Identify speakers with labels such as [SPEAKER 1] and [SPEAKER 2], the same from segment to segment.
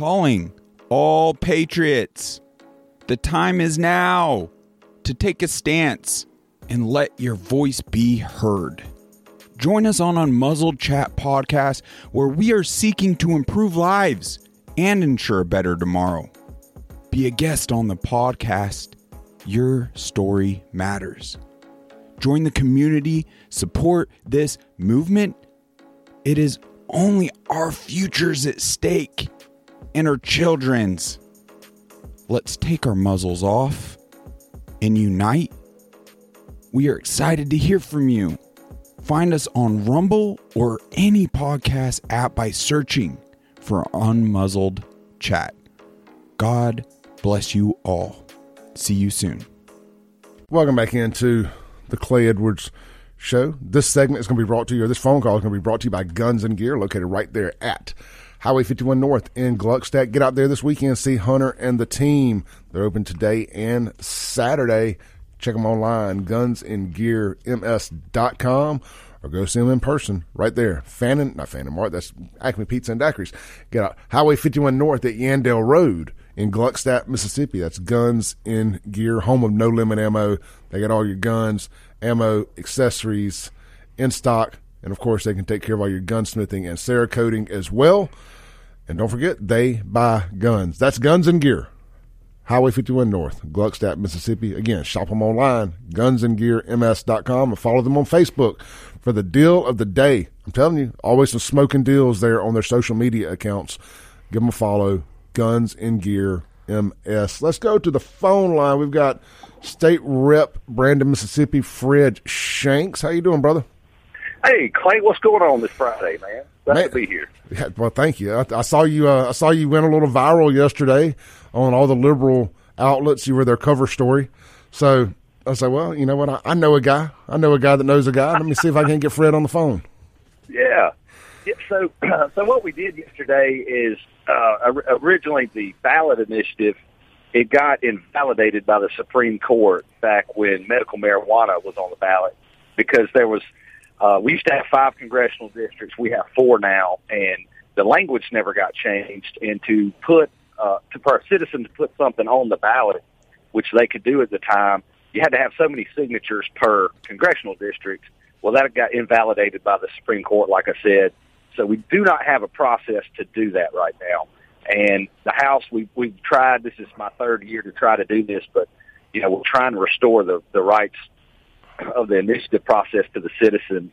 [SPEAKER 1] calling all patriots. The time is now to take a stance and let your voice be heard. Join us on Unmuzzled Chat podcast, where we are seeking to improve lives and ensure a better tomorrow. Be a guest on the podcast. Your story matters. Join the community, support this movement. It is only our futures at stake and our children's. Let's take our muzzles off and unite. We are excited to hear from you. Find us on Rumble or any podcast app by searching for Unmuzzled Chat. God bless you all. See you soon.
[SPEAKER 2] Welcome back into the Clay Edwards show. This segment is going to be brought to you, or this phone call is going to be brought to you by Guns and Gear, located right there at Highway 51 North in Gluckstadt. Get out there this weekend, see Hunter and the team. They're open today and Saturday. Check them online, gunsandgearms.com, or go see them in person right there. Fannin, not Fannin Mart, that's Acme Pizza and Daiquiris. Get out Highway 51 North at Yandell Road in Gluckstadt, Mississippi. That's Guns in Gear, home of No Limit Ammo. They got all your guns, ammo, accessories in stock. And of course, they can take care of all your gunsmithing and cerakoting as well. And don't forget, they buy guns. That's Guns and Gear. Highway 51 North, Gluckstadt, Mississippi. Again, shop them online, gunsandgearms.com, and follow them on Facebook for the deal of the day. I'm telling you, always some smoking deals there on their social media accounts. Give them a follow, Guns and Gear MS. Let's go to the phone line. We've got State Rep Brandon, Mississippi, Fred Shanks. How you doing, brother?
[SPEAKER 3] Hey, Clay, what's going on this Friday, man? Glad
[SPEAKER 2] Man.
[SPEAKER 3] to be here.
[SPEAKER 2] Yeah, well, thank you. I, I saw you. Uh, I saw you went a little viral yesterday on all the liberal outlets. You were their cover story. So I said, well, you know what? I, I know a guy. I know a guy that knows a guy. Let me see if I can get Fred on the phone.
[SPEAKER 3] Yeah. yeah so, so what we did yesterday is uh, originally the ballot initiative. It got invalidated by the Supreme Court back when medical marijuana was on the ballot because there was uh, we used to have five congressional districts. We have four now, and the language never got changed. And to put uh, to for a citizen to put something on the ballot, which they could do at the time, you had to have so many signatures per congressional district. Well, that got invalidated by the Supreme Court, like I said. So we do not have a process to do that right now. And the House, we we've tried. This is my third year to try to do this, but you know we're trying to restore the the rights of the initiative process to the citizens,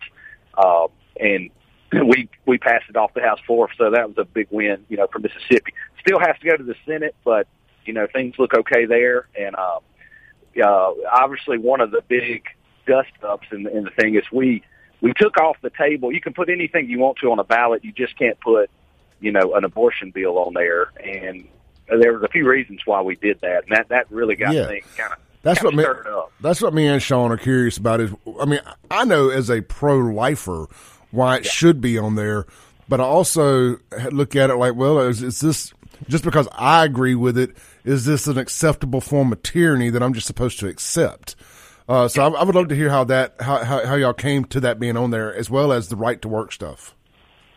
[SPEAKER 3] uh, and we we passed it off the House floor, so that was a big win, you know, for Mississippi. Still has to go to the Senate, but you know things look okay there, and uh, uh, obviously one of the big dust ups in, in the thing is we we took off the table. You can put anything you want to on a ballot, you just can't put you know an abortion bill on there, and there was a few reasons why we did that, and that that really got
[SPEAKER 2] Yeah.
[SPEAKER 3] things kind of
[SPEAKER 2] That's what me. That's what me and Shaun are curious about. Is I mean, I know as a pro lifer why it should be on there, but I also look at it like, well, is, is this just because I agree with it? Is this an acceptable form of tyranny that I'm just supposed to accept? Uh, so I, I would love to hear how that how, how how y'all came to that being on there, as well as the right to work stuff.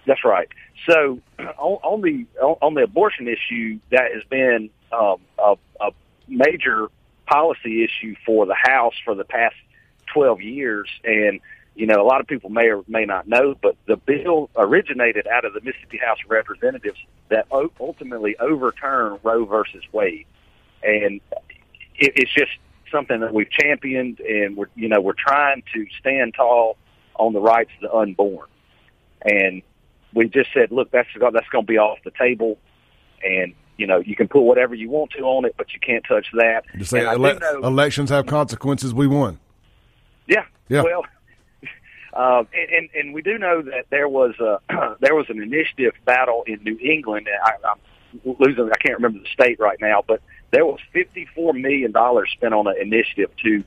[SPEAKER 3] That's right. So on, on the on, on the abortion issue, that has been um, a, a major policy issue for the House for the past twelve years, and you know a lot of people may or may not know, but the bill originated out of the Mississippi House of Representatives that ultimately overturned Roe versus Wade, and it, it's just something that we've championed, and we're you know we're trying to stand tall on the rights of the unborn, and we just said, look, that's that's going to be off the table, and you know you can put whatever you want to on it, but you can't touch that.
[SPEAKER 2] Just say
[SPEAKER 3] And I do
[SPEAKER 2] ele-
[SPEAKER 3] know-
[SPEAKER 2] elections have consequences. We won.
[SPEAKER 3] yeah.
[SPEAKER 2] Yeah.
[SPEAKER 3] Well, uh, and, and and we do know that there was a there was an initiative battle in New England. I, I'm losing. I can't remember the state right now, but there was fifty four million dollars spent on an initiative to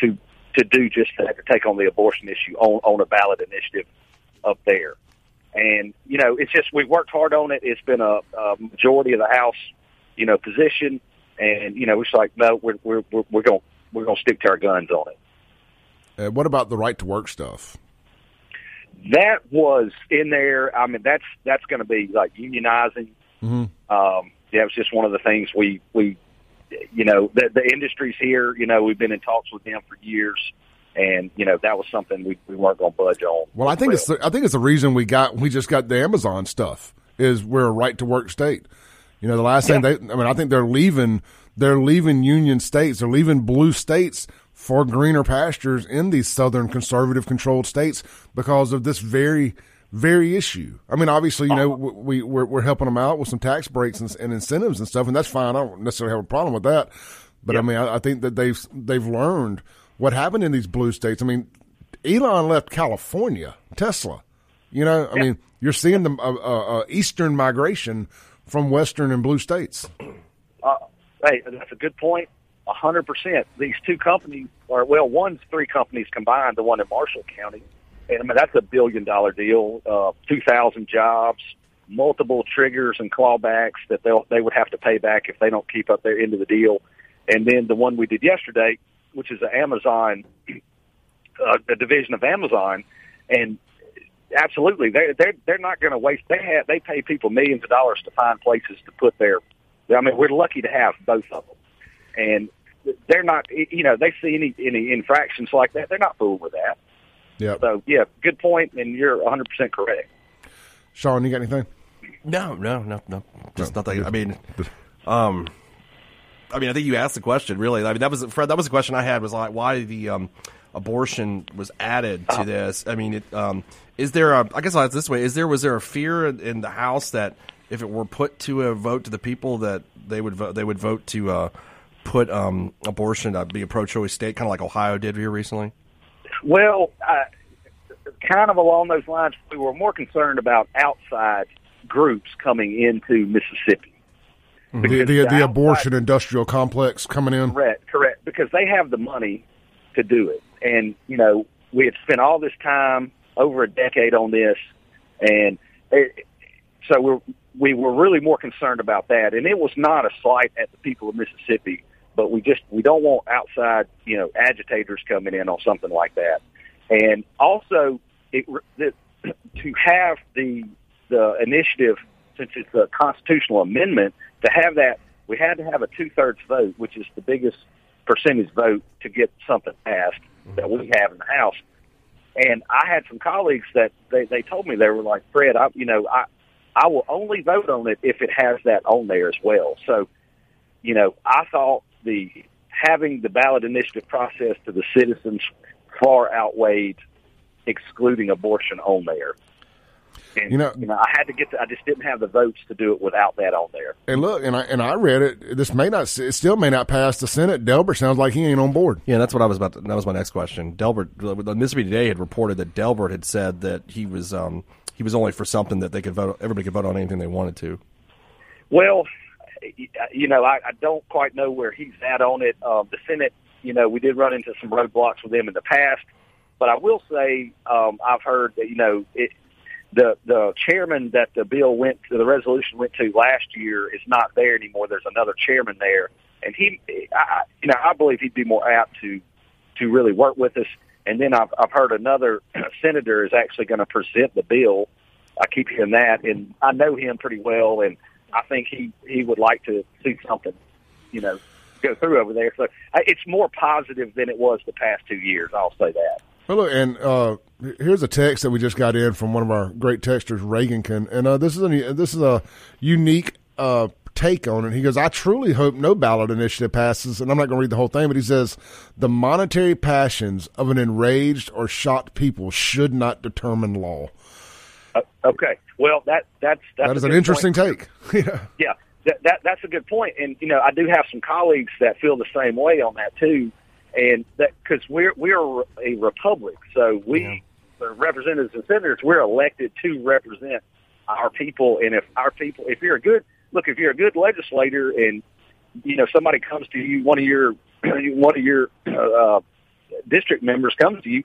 [SPEAKER 3] to to do just that to take on the abortion issue on on a ballot initiative up there. And you know, it's just we've worked hard on it. It's been a, a majority of the House, you know, position, and you know, it's like no, we're we're we're, we're going we're going to stick to our guns on it.
[SPEAKER 2] Uh, what about the right to work stuff?
[SPEAKER 3] that was in there. I mean, that's that's going to be like unionizing Um, yeah, it was just one of the things we we you know the the industries here. You know, we've been in talks with them for years, and you know that was something we, we weren't going to budge on.
[SPEAKER 2] Well, I think it's the, I think it's the reason we got we just got the Amazon stuff is we're a right to work state. You know, the last thing they I mean, I think they're leaving they're leaving union states, they're leaving blue states for greener pastures in these southern conservative controlled states because of this very very issue. I mean, obviously, you know, uh-huh. we we're, we're helping them out with some tax breaks and, and incentives and stuff, and that's fine. I don't necessarily have a problem with that. But I mean, I, I think that they've they've learned what happened in these blue states. I mean, Elon left California, Tesla. You know, I mean, you're seeing the uh, uh, uh, eastern migration from western and blue states.
[SPEAKER 3] Uh, hey, that's a good point. A hundred percent. These two companies or well, one's three companies combined. The one in Marshall County, and I mean that's a billion dollar deal. Uh, Two thousand jobs, multiple triggers and clawbacks that they they would have to pay back if they don't keep up their end of the deal. And then the one we did yesterday, which is an Amazon, uh, a division of Amazon, and absolutely they they're they're not going to waste. They have they pay people millions of dollars to find places to put their. I mean, we're lucky to have both of them, and they're not. You know, they see any any infractions like that, they're not fooled with that.
[SPEAKER 2] Yeah.
[SPEAKER 3] So yeah, good point, and you're 100 percent correct.
[SPEAKER 2] Shaun, you got anything?
[SPEAKER 4] No, no, no, no. Just
[SPEAKER 2] No.
[SPEAKER 4] nothing. I mean, um, I mean, I think you asked the question. Really, I mean, that was Fred. That was the question I had. Was like why the um, abortion was added to this. I mean, it, um, is there a? I guess I'll ask this way: Is there was there a fear in, in the House that if it were put to a vote to the people that they would vote they would vote to uh, put um, abortion to be a pro-choice state, kind of like Ohio did here recently?
[SPEAKER 3] Well, uh, kind of along those lines, we were more concerned about outside groups coming into Mississippi.
[SPEAKER 2] The, the, the abortion industrial complex coming in.
[SPEAKER 3] Correct, correct. Because they have the money to do it, and you know we had spent all this time over a decade on this, and it, so we're we were really more concerned about that. And it was not a slight at the people of Mississippi, but we just we don't want outside you know agitators coming in on something like that. And also, it the, to have the the initiative since it's a constitutional amendment to have that we had to have a two thirds vote, which is the biggest percentage vote to get something passed that we have in the House. And I had some colleagues that they, they told me they were like, Fred, I you know, I I will only vote on it if it has that on there as well. So, you know, I thought the having the ballot initiative process to the citizens far outweighed excluding abortion on there. And,
[SPEAKER 2] You know-
[SPEAKER 3] you know, I had to get. To, I just didn't have the votes to do it without that on there.
[SPEAKER 2] And look, and I and I read it. This may not. It still may not pass the Senate. Delbert sounds like he ain't on board.
[SPEAKER 4] Yeah, that's what I was about. To, that was my next question. Delbert, the Mississippi Today had reported that Delbert had said that he was um, he was only for something that they could vote. Everybody could vote on anything they wanted to.
[SPEAKER 3] Well, you know, I, I don't quite know where he's at on it. Um, the Senate, you know, we did run into some roadblocks with them in the past, but I will say um, I've heard that you know it, the the chairman that the bill went to, the resolution went to last year is not there anymore. There's another chairman there, and he, I, you know, I believe he'd be more apt to to really work with us. And then I've I've heard another senator is actually going to present the bill. I keep hearing that, and I know him pretty well, and I think he he would like to see something, you know, go through over there. So it's more positive than it was the past two years. I'll say that.
[SPEAKER 2] Well, look, and uh, here's a text that we just got in from one of our great texters, Reagankin, and uh, this is a this is a unique uh, take on it. He goes, "I truly hope no ballot initiative passes," and I'm not going to read the whole thing, but he says, "The monetary passions of an enraged or shocked people should not determine law."
[SPEAKER 3] Uh, okay. Well, that that's that's
[SPEAKER 2] That is an interesting
[SPEAKER 3] point.
[SPEAKER 2] take. yeah.
[SPEAKER 3] Yeah, that, that that's a good point, and you know I do have some colleagues that feel the same way on that too, and that because we're we're a republic, so we the representatives and senators we're elected to represent our people, and if our people, if you're a good look, if you're a good legislator, and you know somebody comes to you, one of your one of your uh, district members comes to you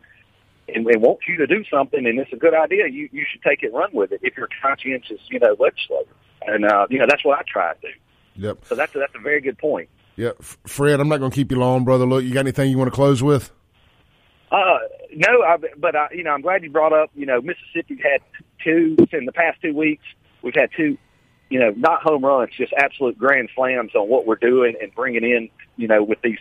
[SPEAKER 3] and, and wants you to do something, and it's a good idea, you you should take it and run with it if you're a conscientious, you know, legislator. And uh, you know that's what I try to do.
[SPEAKER 2] Yep.
[SPEAKER 3] So that's a, that's a very good point.
[SPEAKER 2] Yep. F- Fred, I'm not going to keep you long, brother. Look, you got anything you want to close with?
[SPEAKER 3] Uh, no, I, but I, you know, I'm glad you brought up. You know, Mississippi had two in the past two weeks. We've had two you know, not home runs, just absolute grand slams on what we're doing and bringing in, you know, with these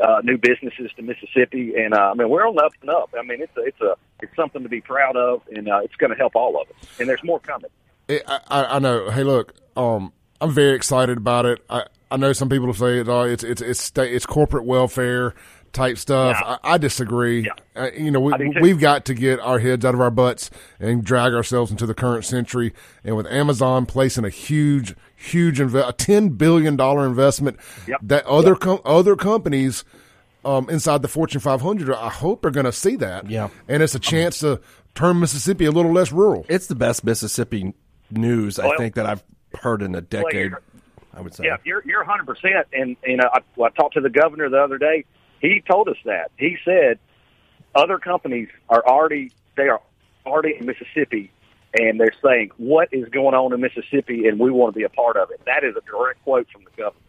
[SPEAKER 3] uh, new businesses to Mississippi. And uh, I mean, we're on up and up. I mean, it's a, it's a it's something to be proud of, and uh, it's going to help all of us. And there's more coming.
[SPEAKER 2] It, I, I know. Hey, look, um, I'm very excited about it. I, I know some people say it, uh, it's it's it's sta- it's corporate welfare type stuff.
[SPEAKER 3] Yeah.
[SPEAKER 2] I, I disagree.
[SPEAKER 3] Yeah.
[SPEAKER 2] Uh, you know, we,
[SPEAKER 3] I do too.
[SPEAKER 2] we've got to get our heads out of our butts and drag ourselves into the current century. And with Amazon placing a huge, huge inve- a ten billion dollar investment
[SPEAKER 3] Yep.
[SPEAKER 2] that other com- other companies. Um, inside the Fortune 500, I hope are going to see that.
[SPEAKER 4] Yeah.
[SPEAKER 2] and it's a chance to turn Mississippi a little less rural.
[SPEAKER 4] It's the best Mississippi news I
[SPEAKER 3] Well-
[SPEAKER 4] think that I've heard in a decade.
[SPEAKER 3] you're-
[SPEAKER 4] I would say.
[SPEAKER 3] Yeah, you're you're 100. percent And you know, I, I talked to the governor the other day. He told us that. He said other companies are already they are already in Mississippi, and they're saying what is going on in Mississippi, and we want to be a part of it. That is a direct quote from the governor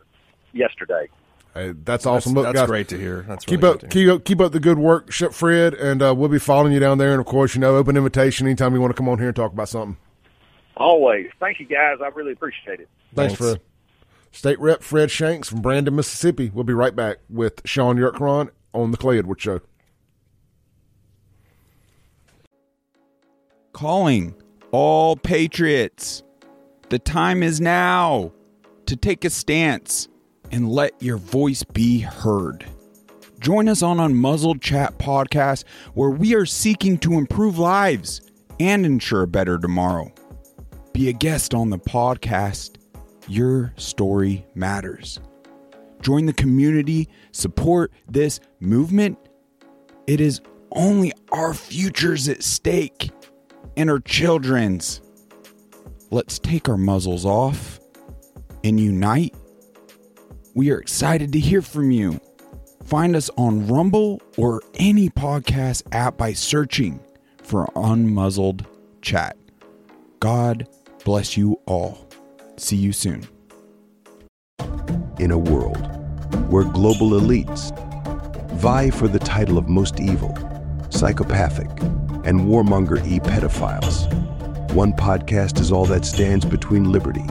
[SPEAKER 3] yesterday.
[SPEAKER 2] Hey, that's
[SPEAKER 4] That's,
[SPEAKER 2] awesome. Look,
[SPEAKER 4] that's
[SPEAKER 2] guys,
[SPEAKER 4] great to hear. That's
[SPEAKER 2] Keep
[SPEAKER 4] really
[SPEAKER 2] up,
[SPEAKER 4] good to hear.
[SPEAKER 2] keep up, keep up the good work, Shep Fred, and uh, we'll be following you down there. And of course, you know, open invitation anytime you want to come on here and talk about something.
[SPEAKER 3] Always. Thank you, guys. I really appreciate it.
[SPEAKER 2] Thanks,
[SPEAKER 4] Thanks.
[SPEAKER 2] Fred. State Rep Fred Shanks from Brandon, Mississippi. We'll be right back with Shaun Yerkron on the Clay Edwards Show.
[SPEAKER 1] Calling all patriots. The time is now to take a stance and let your voice be heard. Join us on Unmuzzled Chat podcast, where we are seeking to improve lives and ensure a better tomorrow. Be a guest on the podcast. Your story matters. Join the community, support this movement. It is only our futures at stake and our children's. Let's take our muzzles off and unite. We are excited to hear from you. Find us on Rumble or any podcast app by searching for Unmuzzled Chat. God bless you all. See you soon.
[SPEAKER 5] in a world where global elites vie for the title of most evil, psychopathic, and warmonger e pedophiles, one podcast is all that stands between liberty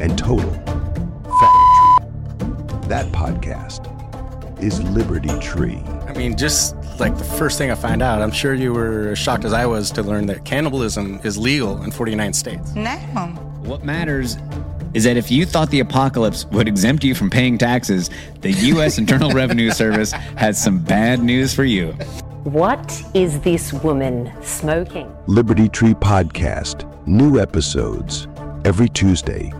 [SPEAKER 5] and total faggotry. That podcast is Liberty Tree.
[SPEAKER 6] I mean, just like the first thing I find out, I'm sure you were as shocked as I was to learn that cannibalism is legal in 49 states.
[SPEAKER 7] No.
[SPEAKER 8] What matters is that if you thought the apocalypse would exempt you from paying taxes, the U.S. Internal Revenue Service has some bad news for you.
[SPEAKER 9] What is this woman smoking?
[SPEAKER 5] Liberty Tree Podcast. New episodes every Tuesday.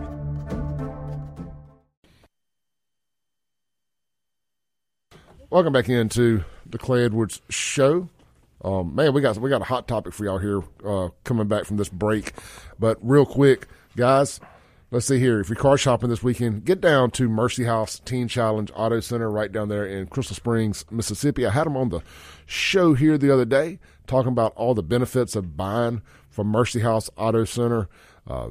[SPEAKER 2] Welcome back into the Clay Edwards Show. Um, man, we got we got a hot topic for y'all here uh, coming back from this break. But real quick, guys, let's see here. If you're car shopping this weekend, get down to Mercy House Teen Challenge Auto Center right down there in Crystal Springs, Mississippi. I had them on the show here the other day talking about all the benefits of buying from Mercy House Auto Center. Uh,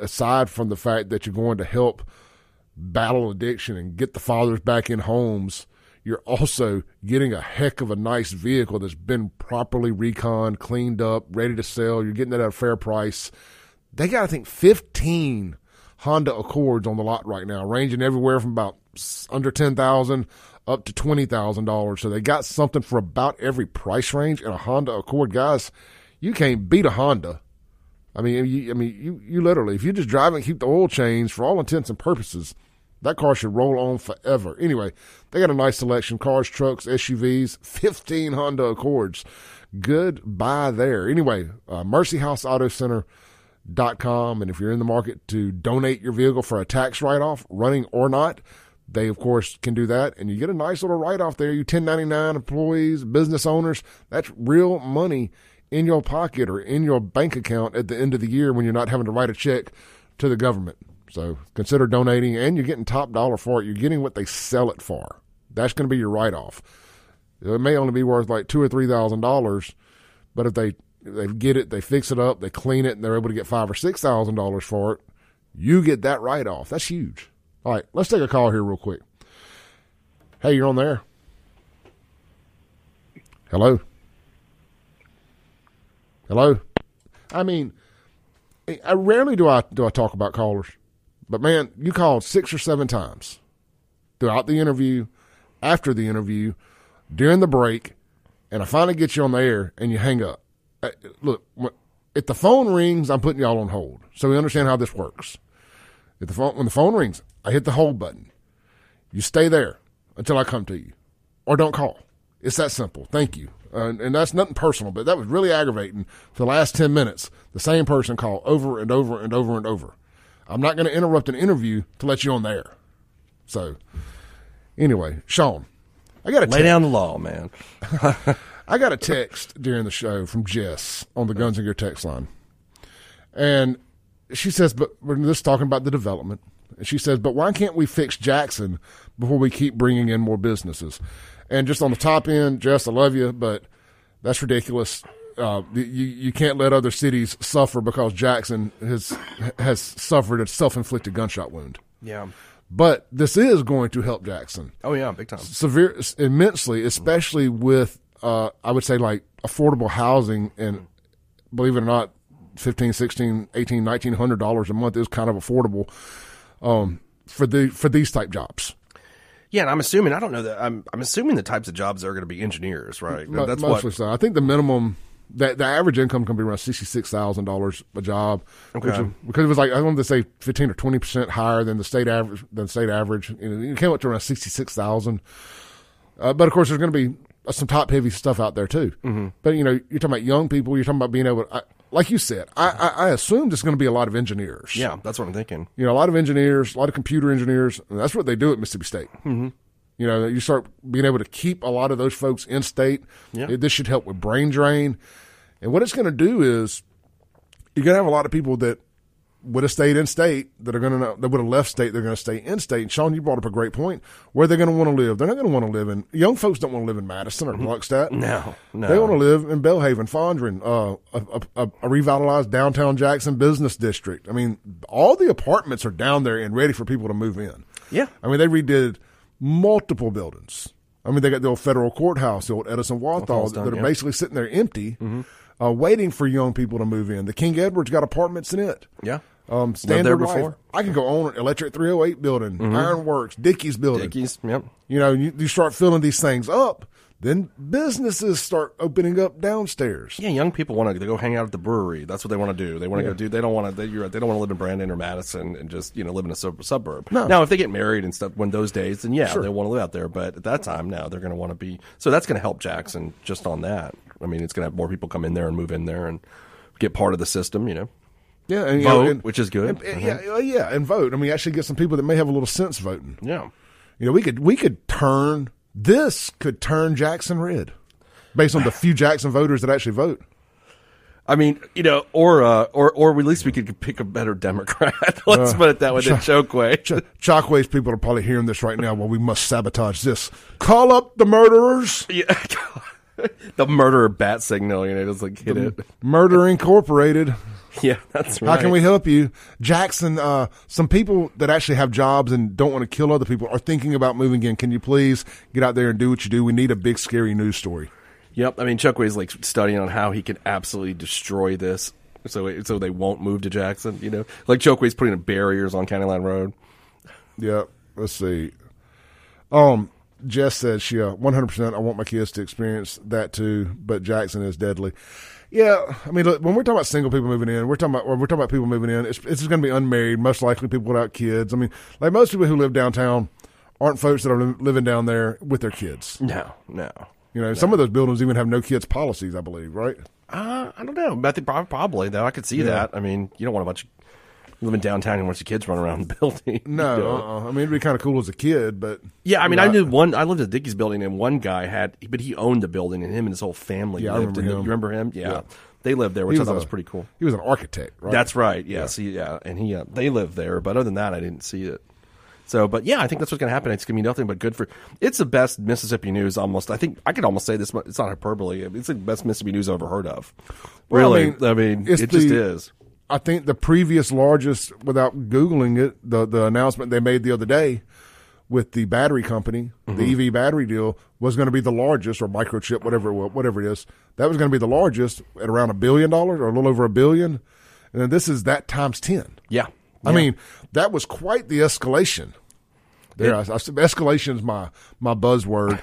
[SPEAKER 2] aside from the fact that you're going to help battle addiction and get the fathers back in homes, you're also getting a heck of a nice vehicle that's been properly reconned, cleaned up, ready to sell. You're getting it at a fair price. They got, I think, 15 Honda Accords on the lot right now, ranging everywhere from about under 10000 up to $20,000. So they got something for about every price range in a Honda Accord. Guys, you can't beat a Honda. I mean, you, I mean, you, you literally, if you just drive and keep the oil change for all intents and purposes, that car should roll on forever. Anyway, they got a nice selection cars, trucks, SUVs, 15 Honda Accords. Good buy there. Anyway, uh, mercyhouseautocenter.com. And if you're in the market to donate your vehicle for a tax write off, running or not, they of course can do that. And you get a nice little write off there. You 1099 employees, business owners, that's real money in your pocket or in your bank account at the end of the year when you're not having to write a check to the government. So consider donating, and you're getting top dollar for it. You're getting what they sell it for. That's going to be your write off. It may only be worth like two or three thousand dollars, but if they they get it, they fix it up, they clean it, and they're able to get five or six thousand dollars for it, you get that write off. That's huge. All right, let's take a call here real quick. Hey, you're on there. Hello. Hello. I mean, I rarely do I do I talk about callers, but man, you called six or seven times throughout the interview, after the interview, during the break, and I finally get you on the air and you hang up. Uh, Look, if the phone rings, I'm putting y'all on hold, so we understand how this works. If the phone when the phone rings, I hit the hold button. You stay there until I come to you, or don't call. It's that simple. Thank you. Uh, and that's nothing personal, but that was really aggravating. For the last ten minutes, the same person called over and over and over and over. I'm not going to interrupt an interview to let you on the air. So, anyway, Shaun, I got to
[SPEAKER 4] Lay down the law, man.
[SPEAKER 2] I got a text during the show from Jess on the Guns and Gear text line. And she says, but we're just talking about the development. And she says, but why can't we fix Jackson before we keep bringing in more businesses? And just on the top end, Jess, I love you, but that's ridiculous. Uh, you, you can't let other cities suffer because Jackson has has suffered a self inflicted gunshot wound.
[SPEAKER 4] Yeah.
[SPEAKER 2] But this is going to help Jackson
[SPEAKER 4] Oh yeah, big time.
[SPEAKER 2] severe immensely, especially with uh, I would say like affordable housing and believe it or not, 15, 16, 18, 1900 dollars a month is kind of affordable um, for the for these type jobs.
[SPEAKER 4] Yeah, and I'm assuming I don't know that I'm I'm assuming the types of jobs are going to be engineers, right?
[SPEAKER 2] Mo-
[SPEAKER 4] That's
[SPEAKER 2] mostly
[SPEAKER 4] what.
[SPEAKER 2] so. I think the minimum that the average income can be around sixty six thousand dollars a job,
[SPEAKER 4] Okay.
[SPEAKER 2] is- because it was like I wanted to say fifteen or twenty percent higher than the state average than state average. You know, it came up to around sixty six thousand. Uh, but of course, there's going to be some top heavy stuff out there too. Mm-hmm. But you know, you're talking about young people. You're talking about being able, to, I, like you said. I, I, I assume there's going to be a lot of engineers.
[SPEAKER 4] Yeah, that's what I'm thinking.
[SPEAKER 2] you know, a lot of engineers, a lot of computer engineers. And that's what they do at Mississippi State. Mm-hmm. You know, you start being able to keep a lot of those folks in state.
[SPEAKER 4] Yeah.
[SPEAKER 2] It- this should help with brain drain. And what it's going to do is you're going to have a lot of people that would have stayed in state that are going to that would have left state. They're going to stay in state. And Sean, you brought up a great point. Where they're going to want to live? They're not going to want to live in. Young folks don't want to live in Madison or Gluckstadt.
[SPEAKER 4] Mm-hmm. No, no.
[SPEAKER 2] They want to live in Belhaven, Fondren, uh, a, a, a revitalized downtown Jackson business district. I mean, all the apartments are down there and ready for people to move in.
[SPEAKER 4] Yeah.
[SPEAKER 2] I mean, they redid multiple buildings. I mean, they got the old federal courthouse, the old Edison Walthall, that are
[SPEAKER 4] yeah.
[SPEAKER 2] basically sitting there empty, uh, waiting for young people to move in. The King Edward's got apartments in it.
[SPEAKER 4] Yeah.
[SPEAKER 2] Um, standard
[SPEAKER 4] there
[SPEAKER 2] life.
[SPEAKER 4] before.
[SPEAKER 2] I can go on Electric 308 building, Ironworks, Dickey's building.
[SPEAKER 4] Dickies. Yep.
[SPEAKER 2] You know, you, you start filling these things up, then businesses start opening up downstairs.
[SPEAKER 4] Yeah, young people want to go hang out at the brewery. That's what they want to do. They want to go do. They don't want to. They, you're, right, they don't want to live in Brandon or Madison and just you know live in a sub- suburb.
[SPEAKER 2] No.
[SPEAKER 4] Now, if they get married and stuff, when those days, then yeah,
[SPEAKER 2] Sure.
[SPEAKER 4] they want to live out there. But at that time, now they're going to want to be. So that's going to help Jackson just on that. I mean, it's going to have more people come in there and move in there and get part of the system. You know.
[SPEAKER 2] Yeah, and,
[SPEAKER 4] Vote,
[SPEAKER 2] know, and-
[SPEAKER 4] which is good.
[SPEAKER 2] and- and- yeah, yeah, and vote. I mean, actually get some people that may have a little sense voting.
[SPEAKER 4] Yeah.
[SPEAKER 2] You know, we could we could turn this could turn Jackson red, based on the few Jackson voters that actually vote.
[SPEAKER 4] I mean, you know, or uh, or or at least we could pick a better Democrat. Let's put it that way than Chokwe.
[SPEAKER 2] Ch- Chokwe's people are probably hearing this right now. Well, we must sabotage this. Call up the murderers.
[SPEAKER 4] Yeah. the murderer bat signal, you know, just like hit it.
[SPEAKER 2] Murder Incorporated.
[SPEAKER 4] Yeah, that's right.
[SPEAKER 2] How can we help you, Jackson? Uh, some people that actually have jobs and don't want to kill other people are thinking about moving in. Can you please get out there and do what you do? We need a big, scary news story.
[SPEAKER 4] Yep. I mean, Chokwe's like studying on how he can absolutely destroy this, so it, so they won't move to Jackson. You know, like Chokwe's putting up barriers on County Line Road.
[SPEAKER 2] Yeah. Let's see. Um, Jess said she uh, 100%. I want my kids to experience that too, but Jackson is deadly. Yeah, I mean, look, when we're talking about single people moving in, we're talking about we're talking about people moving in. It's, it's going to be unmarried, most likely people without kids. I mean, like most people who live downtown aren't folks that are li- living down there with their kids.
[SPEAKER 4] No, no.
[SPEAKER 2] You know, some of those buildings even have no kids policies, I believe, right?
[SPEAKER 4] Uh, I don't know. I think probably though. I could see that. I mean, you don't want a bunch of living downtown and watch the kids run around the building.
[SPEAKER 2] No,
[SPEAKER 4] You know?
[SPEAKER 2] uh-uh. I mean, it'd be kind of cool as a kid, but
[SPEAKER 4] Yeah, I mean,
[SPEAKER 2] you
[SPEAKER 4] I knew one. I lived at Dickie's building, and one guy had, but he owned the building, and him and his whole family
[SPEAKER 2] Yeah, I remember
[SPEAKER 4] in it.
[SPEAKER 2] him.
[SPEAKER 4] You remember him? Yeah.
[SPEAKER 2] Yeah.
[SPEAKER 4] they lived there,
[SPEAKER 2] he
[SPEAKER 4] which I thought
[SPEAKER 2] a-
[SPEAKER 4] was pretty cool.
[SPEAKER 2] He was an architect, right?
[SPEAKER 4] That's right. Yeah. See, yeah, and he, uh, they lived there, but other than that, I didn't see it. So, but yeah, I think that's what's going to happen. It's going to be nothing but good for. It's the best Mississippi news. Almost, I think I could almost say this. It's not hyperbole. It's the best Mississippi news I've ever heard of.
[SPEAKER 2] Well,
[SPEAKER 4] Really, I mean,
[SPEAKER 2] it's
[SPEAKER 4] it just is.
[SPEAKER 2] I think the previous largest, without googling it, the the announcement they made the other day with the battery company,
[SPEAKER 4] Mm-hmm.
[SPEAKER 2] the EV battery deal, was going to be the largest, or microchip, whatever it whatever it is. That was going to be the largest at around a billion dollars, or a little over a billion. and then this is that times ten.
[SPEAKER 4] Yeah.
[SPEAKER 2] I
[SPEAKER 4] Yeah.
[SPEAKER 2] mean, that was quite the escalation. There, I, I, escalation is my my buzzword.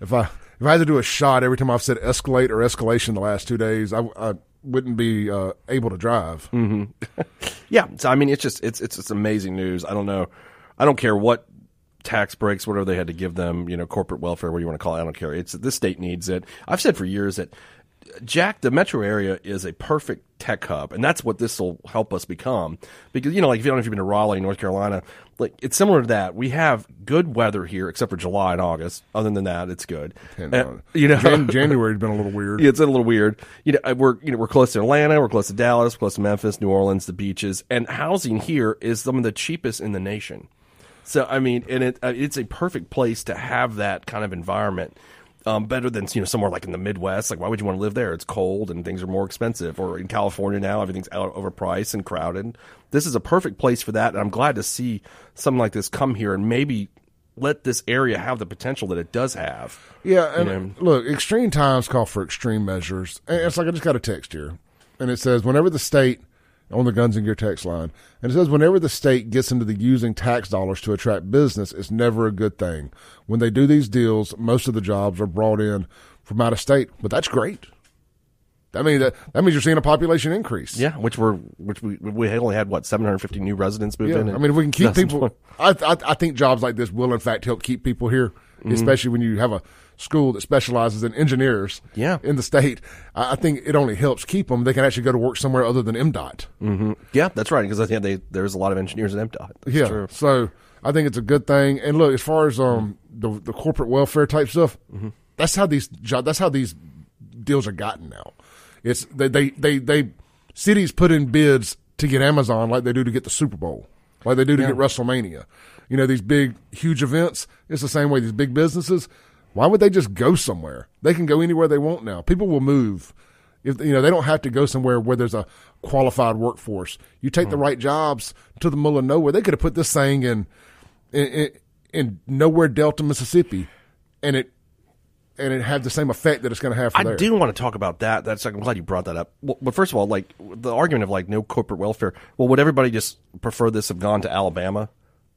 [SPEAKER 2] If I if I had to do a shot every time I've said escalate or escalation the last two days, I, I wouldn't be uh, able to drive.
[SPEAKER 4] Yeah, so I mean, it's just it's it's it's amazing news. I don't know, I don't care what tax breaks, whatever they had to give them, you know, corporate welfare, what do you want to call it, I don't care. It's this state needs it. I've said for years that Jack, the metro area is a perfect tech hub, and that's what this will help us become. Because you know, like if you don't know if you've been to Raleigh, North Carolina, like it's similar to that. We have good weather here, except for July and August. Other than that, it's good.
[SPEAKER 2] And,
[SPEAKER 4] Uh,
[SPEAKER 2] uh,
[SPEAKER 4] you know,
[SPEAKER 2] Jan- January's been a little weird.
[SPEAKER 4] yeah, it's a little weird. You know, we're you know we're close to Atlanta, we're close to Dallas, close to Memphis, New Orleans, the beaches, and housing here is some of the cheapest in the nation. So I mean, and it uh, it's a perfect place to have that kind of environment. Um, better than you know somewhere like in the Midwest. Like, why would you want to live there? It's cold and things are more expensive. Or in California now, everything's out overpriced and crowded. This is a perfect place for that, and I'm glad to see something like this come here and maybe let this area have the potential that it does have.
[SPEAKER 2] Yeah, and
[SPEAKER 4] You know?
[SPEAKER 2] look, extreme times call for extreme measures. And it's like I just got a text here, and it says whenever the state on the Guns and Gear text line, and it says whenever the state gets into the using tax dollars to attract business, it's never a good thing. When they do these deals, most of the jobs are brought in from out of state, but that's great. I mean that that means you're seeing a population increase.
[SPEAKER 4] Yeah, which we're which we we only had what 750 new residents move
[SPEAKER 2] Yeah,
[SPEAKER 4] in.
[SPEAKER 2] I mean, if we can keep people, I, I I think jobs like this will in fact help keep people here,
[SPEAKER 4] Mm-hmm.
[SPEAKER 2] especially when you have a school that specializes in engineers.
[SPEAKER 4] Yeah.
[SPEAKER 2] in the state, I, think it only helps keep them. They can actually go to work somewhere other than MDOT.
[SPEAKER 4] Yeah, that's right. Because I think they there's a lot of engineers at MDOT. That's
[SPEAKER 2] yeah,
[SPEAKER 4] true.
[SPEAKER 2] so I think it's a good thing. And look, as far as um the the corporate welfare type stuff,
[SPEAKER 4] Mm-hmm.
[SPEAKER 2] that's how these job that's how these deals are gotten now. It's they they they, they cities put in bids to get Amazon like they do to get the Super Bowl, like they do to get WrestleMania. You know these big huge events. It's the same way these big businesses. Why would they just go somewhere? They can go anywhere they want now. People will move. If you know they don't have to go somewhere where there's a qualified workforce. You take the hmm. right jobs to the middle of nowhere. They could have put this thing in in, in, in nowhere Delta, Mississippi, and it and it had the same effect that it's going to have for
[SPEAKER 4] I
[SPEAKER 2] there.
[SPEAKER 4] do want to talk about that. That's I'm glad you brought that up. Well, but first of all, like the argument of like no corporate welfare. Well, would everybody just prefer this have gone to Alabama?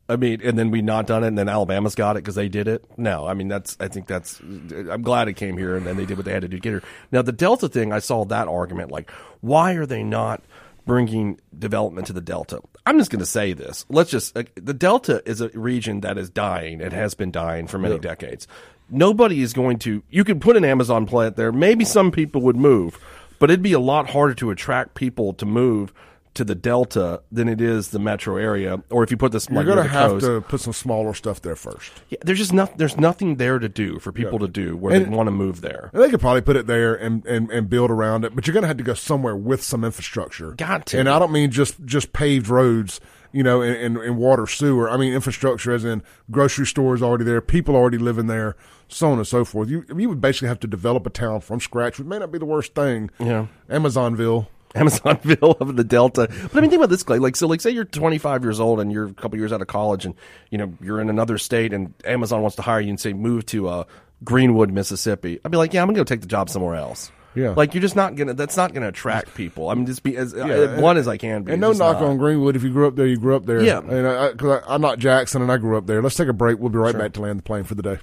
[SPEAKER 4] I mean, and then we not done it, and then Alabama's got it because they did it. No, I mean that's. I think that's. I'm glad it came here, and then they did what they had to do to get here. Now the Delta thing, I saw that argument. Like, why are they not bringing development to the Delta? I'm just going to say this. Let's just. Uh, the Delta is a region that is dying. It has been dying for many decades. Nobody is going to. You could put an Amazon plant there. Maybe some people would move, but it'd be a lot harder to attract people to move to the Delta than it is the metro area. Or if you put this,
[SPEAKER 2] You're
[SPEAKER 4] like
[SPEAKER 2] going to have
[SPEAKER 4] coast.
[SPEAKER 2] to put some smaller stuff there first.
[SPEAKER 4] Yeah, there's just nothing. There's nothing there to do for people to do where
[SPEAKER 2] And-
[SPEAKER 4] they want to move there.
[SPEAKER 2] And they could probably put it there and, and, and build around it, but you're going to have to go somewhere with some infrastructure.
[SPEAKER 4] Got to.
[SPEAKER 2] And I don't mean just just paved roads, you know, and, and, and water, sewer. I mean infrastructure, as in grocery stores already there, people already living there, so on and so forth. You you would basically have to develop a town from scratch, which may not be the worst thing.
[SPEAKER 4] Yeah.
[SPEAKER 2] Amazonville.
[SPEAKER 4] Amazonville of the Delta. But I mean, think about this, Clay. Like, so, like, say you're 25 years old and you're a couple years out of college, and you know you're in another state, and Amazon wants to hire you and say move to uh, Greenwood, Mississippi. I'd be like, yeah, I'm gonna go take the job somewhere else.
[SPEAKER 2] Yeah.
[SPEAKER 4] Like, you're just not gonna. That's not gonna attract people. I mean, just be as uh,
[SPEAKER 2] and-
[SPEAKER 4] blunt as I can be.
[SPEAKER 2] And no knock
[SPEAKER 4] not.
[SPEAKER 2] on Greenwood. If you grew up there, you grew up there.
[SPEAKER 4] Yeah.
[SPEAKER 2] And I, I, cause I, I'm not Jackson, and I grew up there. Let's take a break. We'll be right back to land the plane for the day.